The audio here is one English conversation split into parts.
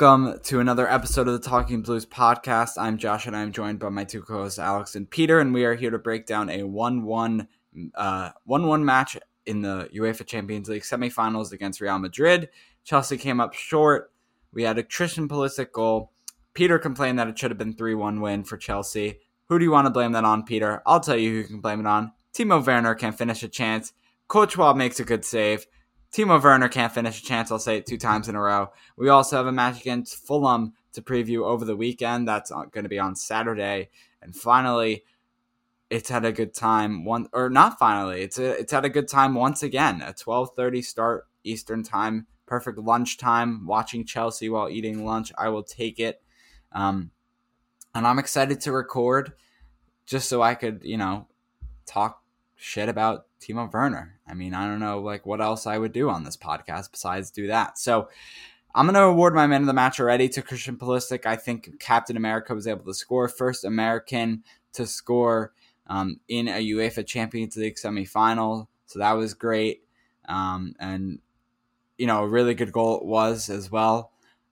Welcome to another episode of the Talking Blues podcast. I'm Josh and I'm joined by my two co-hosts Alex and Peter and we are here to break down a 1-1 uh 1-1 match in the UEFA Champions League semifinals against Real Madrid. Chelsea came up short. We had a Christian Pulisic goal. Peter complained that it should have been 3-1 win for Chelsea. Who do you want to blame that on, Peter? I'll tell you who you can blame it on. Timo Werner can't finish a chance. Courtois makes a good save. Timo Werner can't finish a chance. I'll say it two times in a row. We also have a match against Fulham to preview over the weekend. That's going to be on Saturday. And finally, it's had a good time. One or not finally, it's a, it's had a good time once again. A twelve thirty start Eastern time, perfect lunch time. Watching Chelsea while eating lunch, I will take it. Um, and I'm excited to record, just so I could you know talk shit about Timo Werner. I mean, I don't know like what else I would do on this podcast besides do that. So I'm going to award my man of the match already to Christian Pulisic. I think Captain America was able to score first American to score um, in a UEFA Champions League semifinal. So that was great. Um, and, you know, a really good goal it was as well.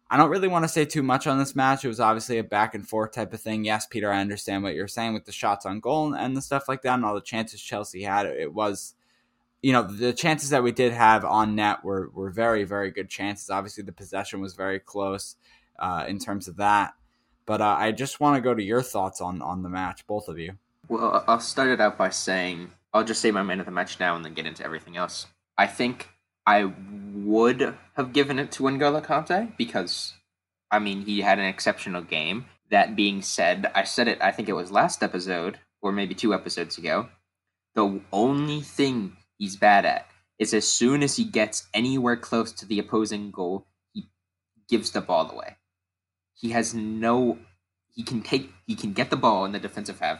I don't really want to say too much on this match. It was obviously a back and forth type of thing. Yes, Peter, I understand what you're saying with the shots on goal and the stuff like that and all the chances Chelsea had. It was, you know, the chances that we did have on net were, were very, very good chances. Obviously, the possession was very close uh, in terms of that. But uh, I just want to go to your thoughts on, on the match, both of you. Well, I'll start it out by saying I'll just say my man of the match now and then get into everything else. I think I would have given it to N'Golo Kante because, I mean, he had an exceptional game. That being said, I said it, I think it was last episode, or maybe two episodes ago. The only thing he's bad at is as soon as he gets anywhere close to the opposing goal, he gives the ball away. He has no. He can take. He can get the ball in the defensive half,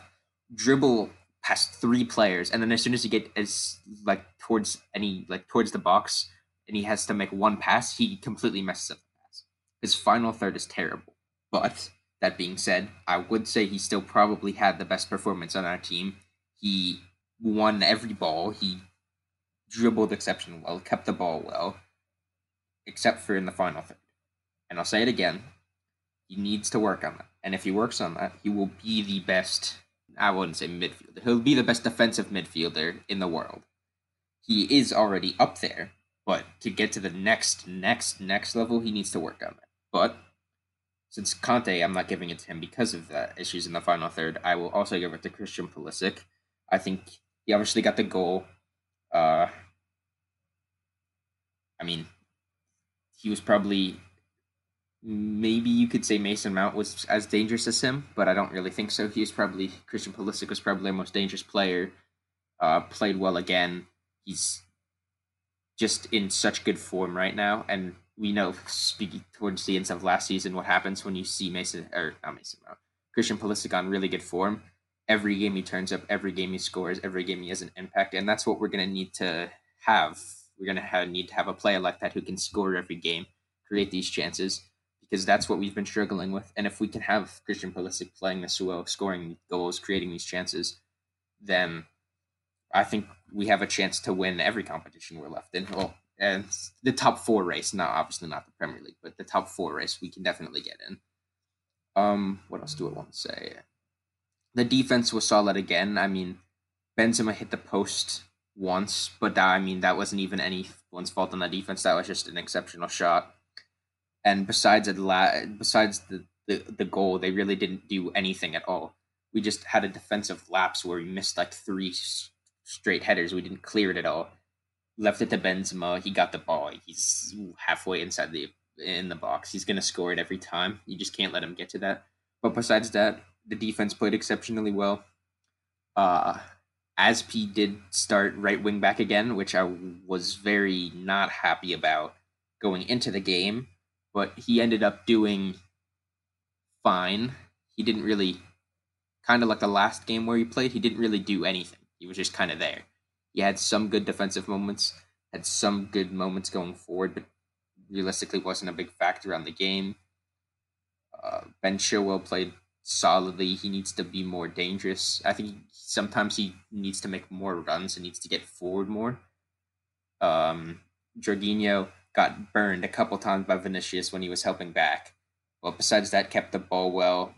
dribble past three players, and then as soon as you get as like towards any like towards the box, and he has to make one pass, he completely messes up the pass. His final third is terrible. But that being said, I would say he still probably had the best performance on our team. He won every ball. He dribbled exceptionally well, kept the ball well, except for in the final third. And I'll say it again, he needs to work on that. And if he works on that, he will be the best I wouldn't say midfielder. He'll be the best defensive midfielder in the world. He is already up there, but to get to the next, next, next level, he needs to work on that. But since Kante, I'm not giving it to him because of the issues in the final third. I will also give it to Christian Pulisic. I think he obviously got the goal. Uh, I mean, he was probably maybe you could say Mason Mount was as dangerous as him, but I don't really think so. He He's probably Christian Pulisic was probably the most dangerous player. Uh, played well again. He's just in such good form right now, and we know speaking towards the end of last season what happens when you see Mason or not Mason Mount, Christian Pulisic on really good form. Every game he turns up, every game he scores, every game he has an impact, and that's what we're gonna need to have. We're gonna have, need to have a player like that who can score every game, create these chances, because that's what we've been struggling with. And if we can have Christian Pulisic playing this well, scoring goals, creating these chances, then I think we have a chance to win every competition we're left in. Well, and the top four race, not obviously not the Premier League, but the top four race we can definitely get in. Um, what else do I want to say? The defense was solid again. I mean, Benzema hit the post once, but that, I mean that wasn't even anyone's fault on the defense. That was just an exceptional shot. And besides it, besides the, the the goal, they really didn't do anything at all. We just had a defensive lapse where we missed like three straight headers. We didn't clear it at all. Left it to Benzema. He got the ball. He's halfway inside the in the box. He's gonna score it every time. You just can't let him get to that. But besides that, the defense played exceptionally well. Uh Azpi did start right wing back again, which I was very not happy about going into the game, but he ended up doing fine. He didn't really kind of like the last game where he played, he didn't really do anything. He was just kind of there. He had some good defensive moments, had some good moments going forward, but realistically wasn't a big factor on the game. Uh, ben Chilwell played solidly. He needs to be more dangerous. I think sometimes he needs to make more runs and needs to get forward more. Um, Jorginho got burned a couple times by Vinicius when he was helping back. But besides that, kept the ball well.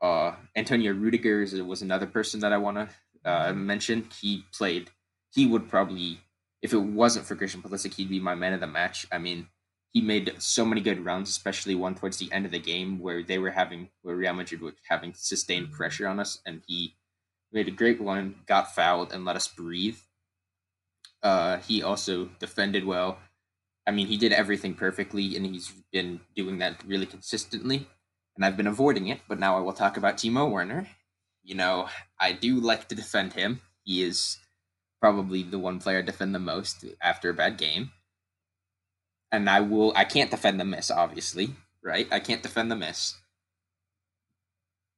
Uh, Antonio Rudiger was another person that I want to uh, mention. He played. He would probably, if it wasn't for Christian Pulisic, he'd be my man of the match. I mean, he made so many good runs, especially one towards the end of the game where they were having where Real Madrid were having sustained mm-hmm. pressure on us, and he made a great one, got fouled, and let us breathe. Uh, he also defended well. I mean, he did everything perfectly, and he's been doing that really consistently. And I've been avoiding it, but now I will talk about Timo Werner. You know, I do like to defend him. He is probably the one player I defend the most after a bad game and I will. I can't defend the miss, obviously, right? I can't defend the miss,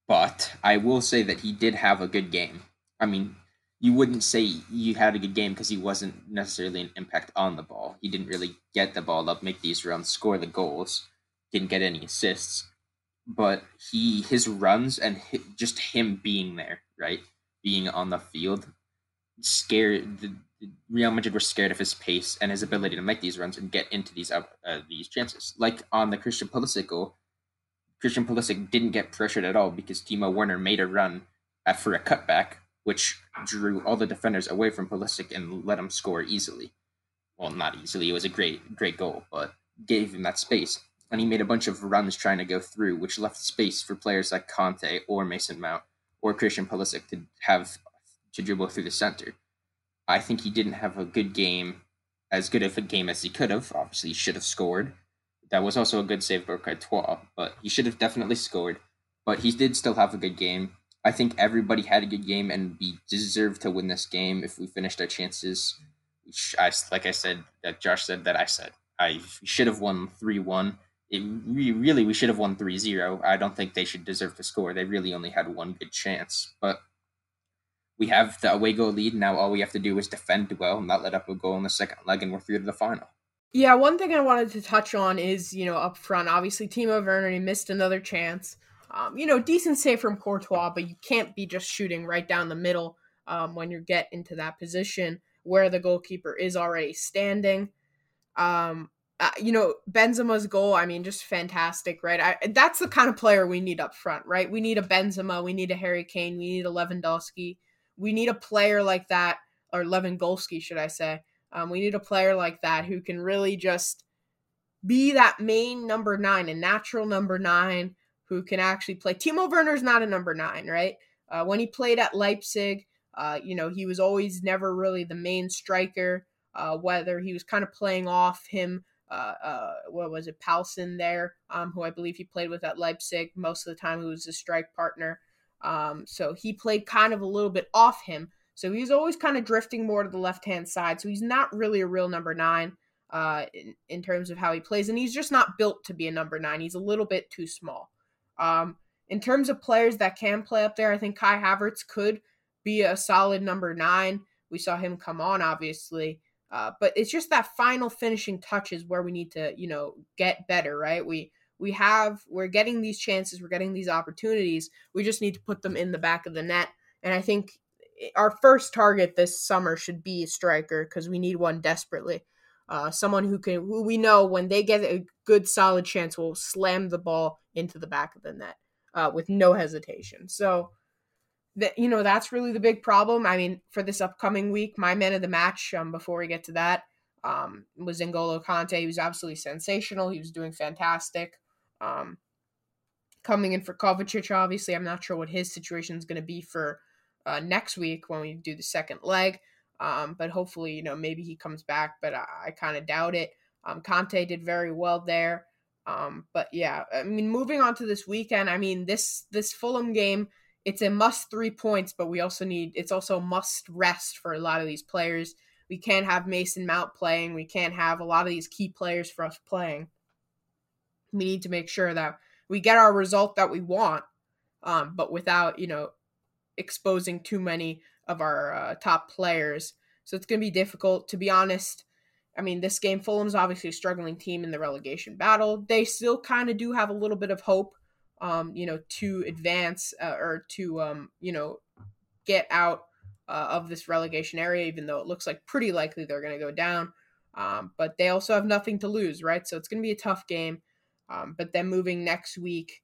but I will say that he did have a good game. I mean, you wouldn't say you had a good game because he wasn't necessarily an impact on the ball. He didn't really get the ball up, make these runs, score the goals, didn't get any assists. But he, his runs and just him being there, right, being on the field, scared the, Real Madrid were scared of his pace and his ability to make these runs and get into these uh, these chances. Like on the Christian Pulisic goal, Christian Pulisic didn't get pressured at all because Timo Werner made a run for a cutback, which drew all the defenders away from Pulisic and let him score easily. Well, not easily. It was a great great goal, but gave him that space. And he made a bunch of runs trying to go through, which left space for players like Kanté or Mason Mount or Christian Pulisic to have to dribble through the center I think he didn't have a good game, as good of a game as he could have. Obviously, he should have scored. That was also a good save by Courtois, but he should have definitely scored. But he did still have a good game. I think everybody had a good game, and we deserve to win this game if we finished our chances. I, like I said, that Josh said, that I said. I should have won 3 1. It, we really, we should have won 3 0. I don't think they should deserve to score. They really only had one good chance. But we have the away goal lead. Now all we have to do is defend well and not let up a goal in the second leg, and we're through to the final. Yeah, one thing I wanted to touch on is, you know, up front, obviously Timo Werner he missed another chance. Um, you know, decent save from Courtois, but you can't be just shooting right down the middle um, when you get into that position where the goalkeeper is already standing. Um, uh, you know, Benzema's goal, I mean, just fantastic, right? I, that's the kind of player we need up front, right? We need a Benzema, we need a Harry Kane, we need a Lewandowski. We need a player like that, or Lewandowski, should I say? Um, we need a player like that who can really just be that main number nine, a natural number nine who can actually play. Timo Werner's not a number nine, right? Uh, when he played at Leipzig, uh, you know, he was always never really the main striker, uh, whether he was kind of playing off him uh, uh, what was it, Poulsen there, um, who I believe he played with at Leipzig most of the time, who was his strike partner. Um, so he played kind of a little bit off him. So he's always kind of drifting more to the left hand side. So he's not really a real number nine uh, in, in terms of how he plays. And he's just not built to be a number nine. He's a little bit too small. Um, in terms of players that can play up there, I think Kai Havertz could be a solid number nine. We saw him come on, obviously. Uh, but it's just that final finishing touches where we need to, you know, get better, right? We we have we're getting these chances, we're getting these opportunities. We just need to put them in the back of the net. And I think our first target this summer should be a striker because we need one desperately. Uh, someone who can who we know when they get a good solid chance will slam the ball into the back of the net uh, with no hesitation. So that you know that's really the big problem. I mean, for this upcoming week, my man of the match. Um, before we get to that, um, was N'Golo Kanté. He was absolutely sensational. He was doing fantastic. Um, coming in for Kovacic, obviously, I'm not sure what his situation is going to be for uh, next week when we do the second leg. Um, but hopefully, you know, maybe he comes back, but I, I kind of doubt it. Um, Kanté did very well there. Um, but yeah, I mean, moving on to this weekend, I mean, this this Fulham game, it's a must three points, but we also need it's also a must rest for a lot of these players. We can't have Mason Mount playing. We can't have a lot of these key players for us playing. We need to make sure that we get our result that we want, um, but without you know exposing too many of our uh, top players. So it's going to be difficult. To be honest, I mean, this game, Fulham's obviously a struggling team in the relegation battle. They still kind of do have a little bit of hope, um, you know, to advance uh, or to, um, you know, get out uh, of this relegation area, even though it looks like pretty likely they're going to go down. Um, but they also have nothing to lose, right? So it's going to be a tough game. Um, but then moving next week,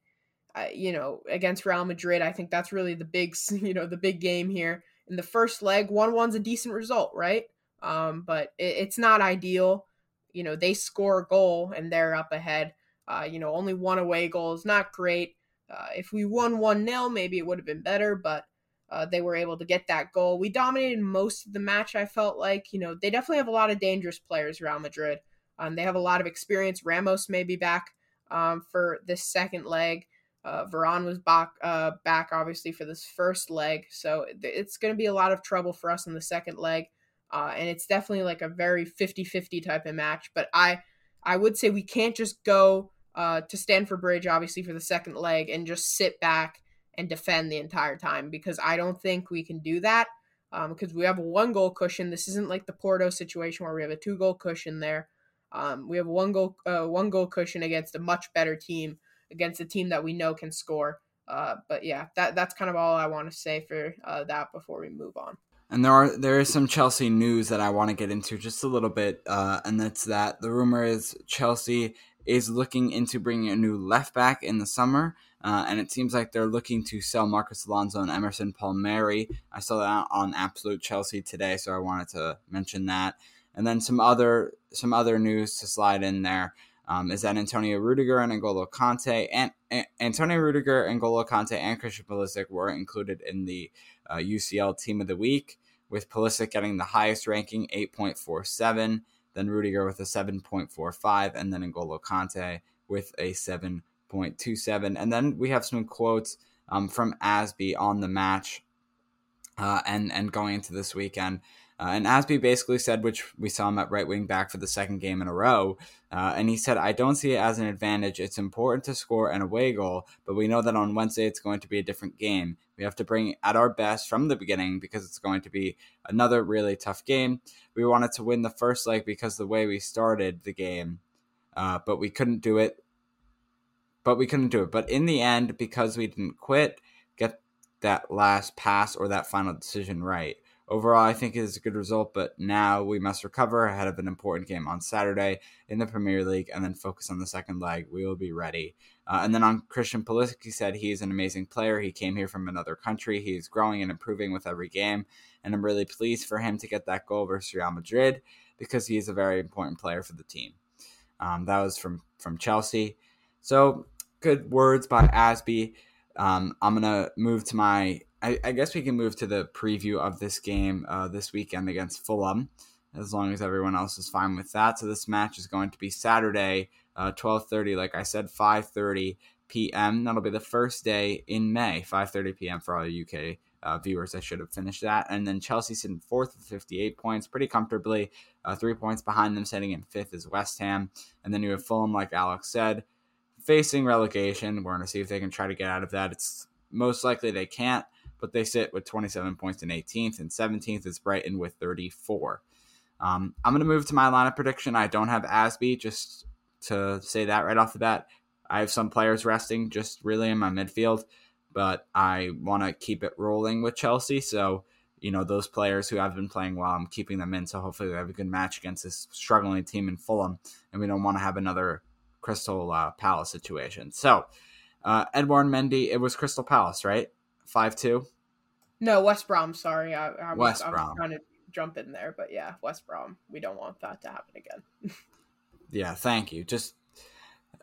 uh, you know, against Real Madrid, I think that's really the big, you know, the big game here. In the first leg, one one's a decent result, right? Um, but it, it's not ideal. You know, they score a goal and they're up ahead. Uh, you know, only one away goal is not great. Uh, if we won 1 0, maybe it would have been better, but uh, they were able to get that goal. We dominated most of the match, I felt like. You know, they definitely have a lot of dangerous players, Real Madrid. Um, they have a lot of experience. Ramos may be back um, for this second leg. Uh, was back, uh, back obviously for this first leg, so it's going to be a lot of trouble for us in the second leg, uh, and it's definitely like a very 50-50 type of match. But I, I would say we can't just go uh, to Stamford Bridge, obviously for the second leg, and just sit back and defend the entire time because I don't think we can do that. Um, because we have a one goal cushion. This isn't like the Porto situation where we have a two goal cushion there. Um, we have one goal, uh, one goal cushion against a much better team against a team that we know can score. Uh, but yeah, that that's kind of all I want to say for uh, that before we move on. And there are there is some Chelsea news that I want to get into just a little bit, uh, and that's that the rumor is Chelsea is looking into bringing a new left back in the summer, uh, and it seems like they're looking to sell Marcos Alonso and Emerson Palmieri. I saw that on Absolute Chelsea today, so I wanted to mention that. And then some other some other news to slide in there um, is that Antonio Rudiger and N'Golo Kanté and, and Antonio Rudiger, N'Golo Kanté, and Christian Pulisic were included in the uh, UCL Team of the Week, with Pulisic getting the highest ranking, 8.47, then Rudiger with a 7.45, and then N'Golo Kanté with a 7.27. And then we have some quotes um, from Azpi on the match uh, and, and going into this weekend. Uh, and Azpi basically said, which we saw him at right wing back for the second game in a row, uh, and he said, I don't see it as an advantage. It's important to score an away goal, but we know that on Wednesday it's going to be a different game. We have to bring at our best from the beginning because it's going to be another really tough game. We wanted to win the first leg because the way we started the game, uh, but we couldn't do it. But we couldn't do it. But in the end, because we didn't quit, get that last pass or that final decision right. Overall, I think it is a good result, but now we must recover ahead of an important game on Saturday in the Premier League and then focus on the second leg. We will be ready. Uh, and then on Christian Pulisic, he said he's an amazing player. He came here from another country. He's growing and improving with every game. And I'm really pleased for him to get that goal versus Real Madrid because he is a very important player for the team. Um, that was from, from Chelsea. So good words by Azpi. Um, I'm going to move to my I, I, guess we can move to the preview of this game uh, this weekend against Fulham. as long as everyone else is fine with that. So this match is going to be Saturday, uh, 12:30. Like I said, 5:30 p.m. That'll be the first day in May, 5:30 p.m. for all the UK uh, viewers. I should have finished that. And then Chelsea sitting fourth with 58 points, pretty comfortably. Uh, three points behind them, sitting in fifth is West Ham. And then you have Fulham, like Alex said, facing relegation. We're going to see if they can try to get out of that. It's most likely they can't, but they sit with 27 points in 18th, and 17th is Brighton with 34. Um, I'm going to move to my lineup prediction. I don't have Azpi, just to say that right off the bat. I have some players resting just really in my midfield but I want to keep it rolling with Chelsea. So, you know, those players who have been playing well, I'm keeping them in. So hopefully we have a good match against this struggling team in Fulham. And we don't want to have another Crystal uh, Palace situation. So, uh, Mendy, it was Crystal Palace, right? 5 2? No, West Brom. Sorry. I, I West was, Brom. I was trying to jump in there, but yeah, West Brom. We don't want that to happen again. yeah, thank you. Just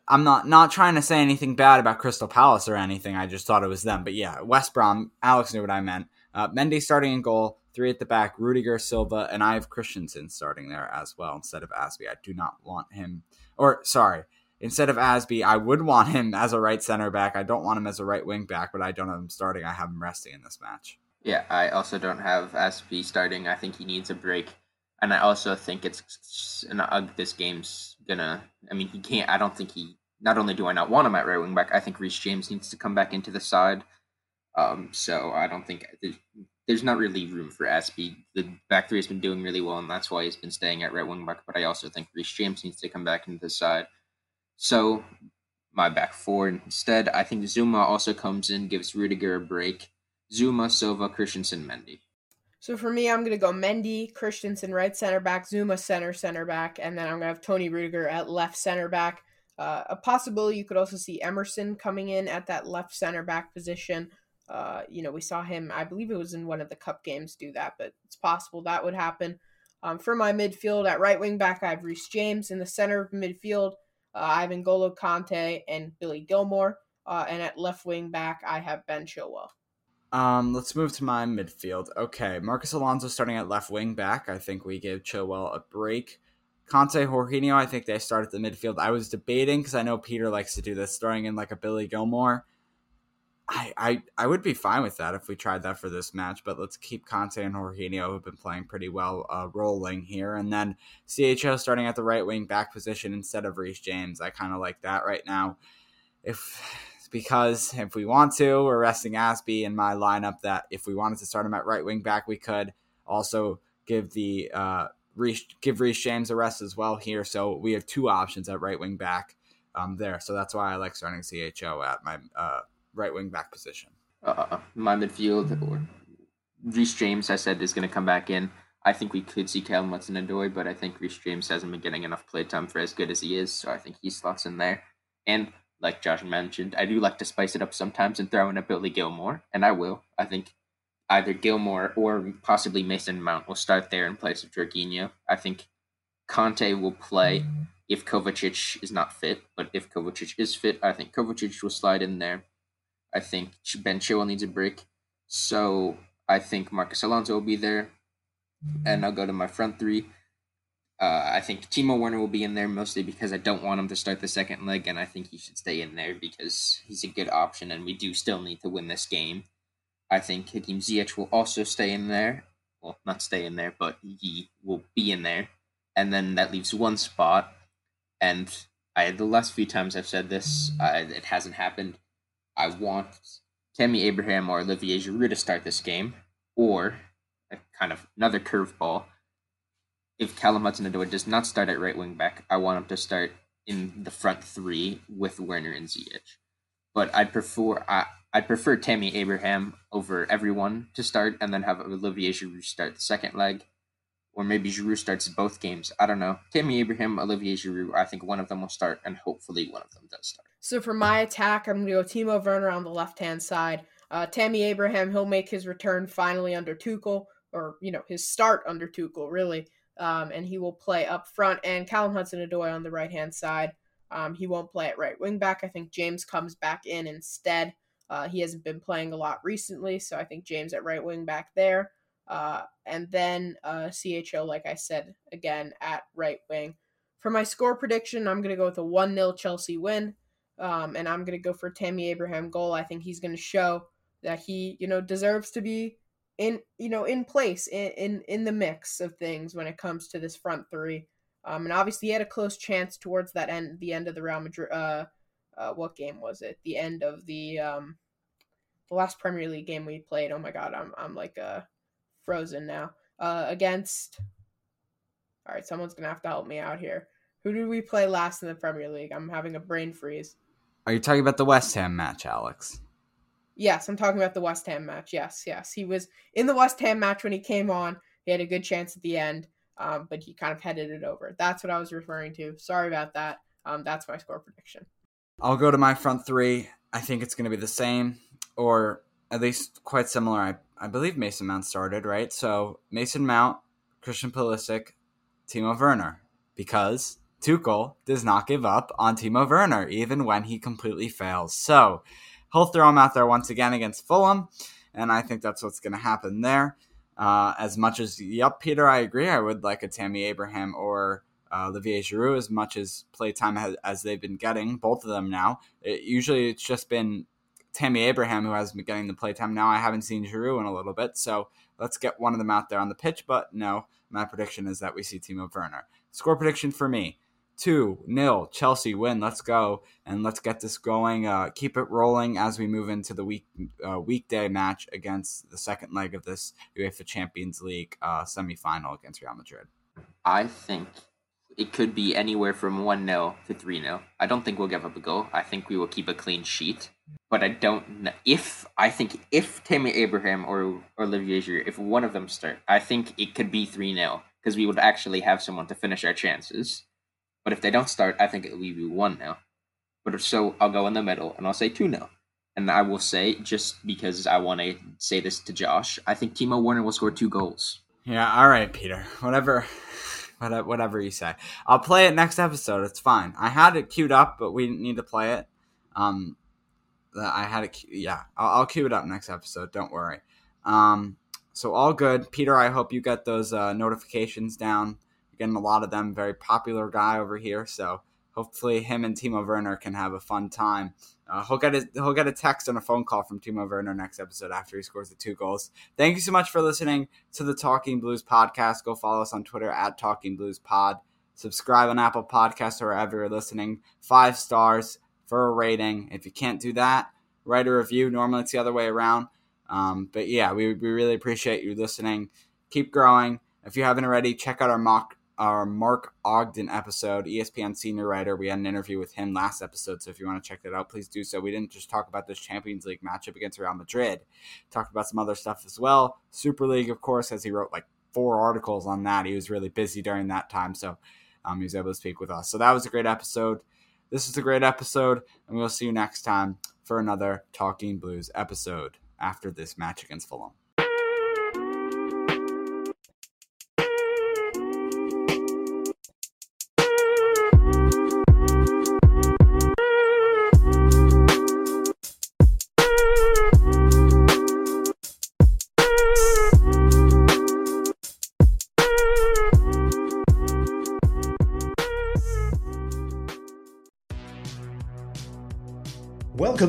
I'm not not trying to say anything bad about Crystal Palace or anything. I just thought it was them. But yeah, West Brom. Alex knew what I meant. Uh, Mendy starting in goal, three at the back, Rudiger, Silva, and I have Christensen starting there as well instead of Azpi. I do not want him, or sorry, instead of Azpi, I would want him as a right center back. I don't want him as a right wing back, but I don't have him starting. I have him resting in this match. Yeah, I also don't have Azpi starting. I think he needs a break and I also think it's an uh, this game's gonna. I mean, he can't. I don't think he. Not only do I not want him at right wing back, I think Reece James needs to come back into the side. Um, so I don't think there's, not really room for Azpi. The back three has been doing really well, and that's why he's been staying at right wing back. But I also think Reece James needs to come back into the side. So my back four instead, I think Zouma also comes in, gives Rudiger a break. Zouma, Silva, Christensen, Mendy. So for me, I'm going to go Mendy, Christensen right center back, Zouma, center center back, and then I'm going to have Tony Rudiger at left center back. Uh, a possibility you could also see Emerson coming in at that left center back position. Uh, you know, we saw him, I believe it was in one of the cup games, do that, but it's possible that would happen. Um, for my midfield, at right wing back, I have Reece James. In the center of midfield, uh, I have N'Golo Kanté and Billy Gilmour. Uh, and at left wing back, I have Ben Chilwell. Um, let's move to my midfield. Okay, Marcos Alonso starting at left wing back. I think we give Chilwell a break. Kanté, Jorginho, I think they start at the midfield. I was debating because I know Peter likes to do this, throwing in like a Billy Gilmour. I, I I would be fine with that if we tried that for this match, but let's keep Kanté and Jorginho, who've been playing pretty well, uh, rolling here. And then CHO starting at the right wing back position instead of Reece James. I kind of like that right now. If because if we want to, we're resting Azpi in my lineup. That if we wanted to start him at right wing back, we could also give the uh, Reece, give Reece James a rest as well here. So we have two options at right wing back um, there. So that's why I like starting CHO at my uh, right wing back position. Uh, my midfield or Reece James, I said, is going to come back in. I think we could see Callum Hudson-Odoi, but I think Reece James hasn't been getting enough play time for as good as he is, so I think he slots in there. And like Josh mentioned, I do like to spice it up sometimes and throw in a Billy Gilmour, and I will. I think either Gilmour or possibly Mason Mount will start there in place of Jorginho. I think Kanté will play if Kovacic is not fit, but if Kovacic is fit, I think Kovacic will slide in there. I think Ben Chilwell needs a break, so I think Marcos Alonso will be there, and I'll go to my front three. Uh, I think Timo Werner will be in there mostly because I don't want him to start the second leg, and I think he should stay in there because he's a good option, and we do still need to win this game. I think Hakim Ziyech will also stay in there. Well, not stay in there, but he will be in there. And then that leaves one spot. And I the last few times I've said this, it hasn't happened. I want Tammy Abraham or Olivier Giroud to start this game, or a kind of another curveball if Callum Hudson-Odoi does not start at right wing back, I want him to start in the front three with Werner and Ziyech. But I'd prefer I, I'd prefer Tammy Abraham over everyone to start, and then have Olivier Giroud start the second leg, or maybe Giroud starts both games. I don't know. Tammy Abraham, Olivier Giroud. I think one of them will start, and hopefully one of them does start. So for my attack, I'm going to go Timo Werner on the left hand side. Uh, Tammy Abraham, he'll make his return finally under Tuchel, or you know his start under Tuchel, really um, and he will play up front. And Callum Hudson-Odoi on the right hand side. Um, he won't play at right wing back. I think James comes back in instead. Uh, he hasn't been playing a lot recently, so I think James at right wing back there. Uh, and then uh, CHO, like I said, again at right wing. For my score prediction, I'm going to go with a 1 0 Chelsea win. Um, and I'm going to go for Tammy Abraham goal. I think he's going to show that he, you know, deserves to be in, you know, in place in, in, in the mix of things when it comes to this front three. Um, and obviously he had a close chance towards that end, the end of the Real Madrid. Uh, uh, what game was it? The end of the um, the last Premier League game we played. Oh my God, I'm I'm like uh frozen now. Uh, against. All right, someone's gonna have to help me out here. Who did we play last in the Premier League? I'm having a brain freeze. Are you talking about the West Ham match, Alex? Yes, I'm talking about the West Ham match. Yes, yes. He was in the West Ham match when he came on. He had a good chance at the end, um, but he kind of headed it over. That's what I was referring to. Sorry about that. Um, that's my score prediction. I'll go to my front three. I think it's going to be the same, or at least quite similar. I, I believe Mason Mount started, right? So Mason Mount, Christian Pulisic, Timo Werner, because Tuchel does not give up on Timo Werner, even when he completely fails. So he'll throw him out there once again against Fulham, and I think that's what's going to happen there. Uh, as much as, yep, Peter, I agree. I would like a Tammy Abraham or uh, Olivier Giroud as much as playtime has, as they've been getting, both of them now. It, usually it's just been Tammy Abraham who has been getting the playtime. Now I haven't seen Giroud in a little bit, so let's get one of them out there on the pitch. But no, my prediction is that we see Timo Werner. Score prediction for me: two nil Chelsea win. Let's go and let's get this going. Uh, keep it rolling as we move into the week uh, weekday match against the second leg of this UEFA Champions League uh, semifinal against Real Madrid. I think it could be anywhere from 1 0 to 3 0. I don't think we'll give up a goal. I think we will keep a clean sheet. But I don't know if I think if Tammy Abraham or, or Olivier Giroud, if one of them start, I think it could be 3 0 because we would actually have someone to finish our chances. But if they don't start, I think it will be 1 now. But if so, I'll go in the middle and I'll say 2 0. And I will say, just because I want to say this to Josh, I think Timo Werner will score two goals. Yeah, all right, Peter. Whatever whatever you say. I'll play it next episode. It's fine. I had it queued up, but we didn't need to play it. Um, I had it. Yeah, I'll, I'll queue it up next episode. Don't worry. Um, so all good, Peter. I hope you get those uh, notifications down. Getting a lot of them. Very popular guy over here. So hopefully, him and Timo Werner can have a fun time uh, he'll get a he'll get a text and a phone call from Timo Werner next episode after he scores the two goals. Thank you so much for listening to the Talking Blues podcast. Go follow us on Twitter at Talking Blues Pod. Subscribe on Apple Podcasts or wherever you're listening. Five stars for a rating. If you can't do that, write a review. Normally it's the other way around. Um, but yeah, we, we really appreciate you listening. Keep growing. If you haven't already, check out our mock our Mark Ogden episode, ESPN senior writer. We had an interview with him last episode, so if you want to check that out, please do so. We didn't just talk about this Champions League matchup against Real Madrid, talked about some other stuff as well. Super League, of course, as he wrote like four articles on that. He was really busy during that time, so um, he was able to speak with us. So that was a great episode. This is a great episode, and we'll see you next time for another Talking Blues episode after this match against Fulham.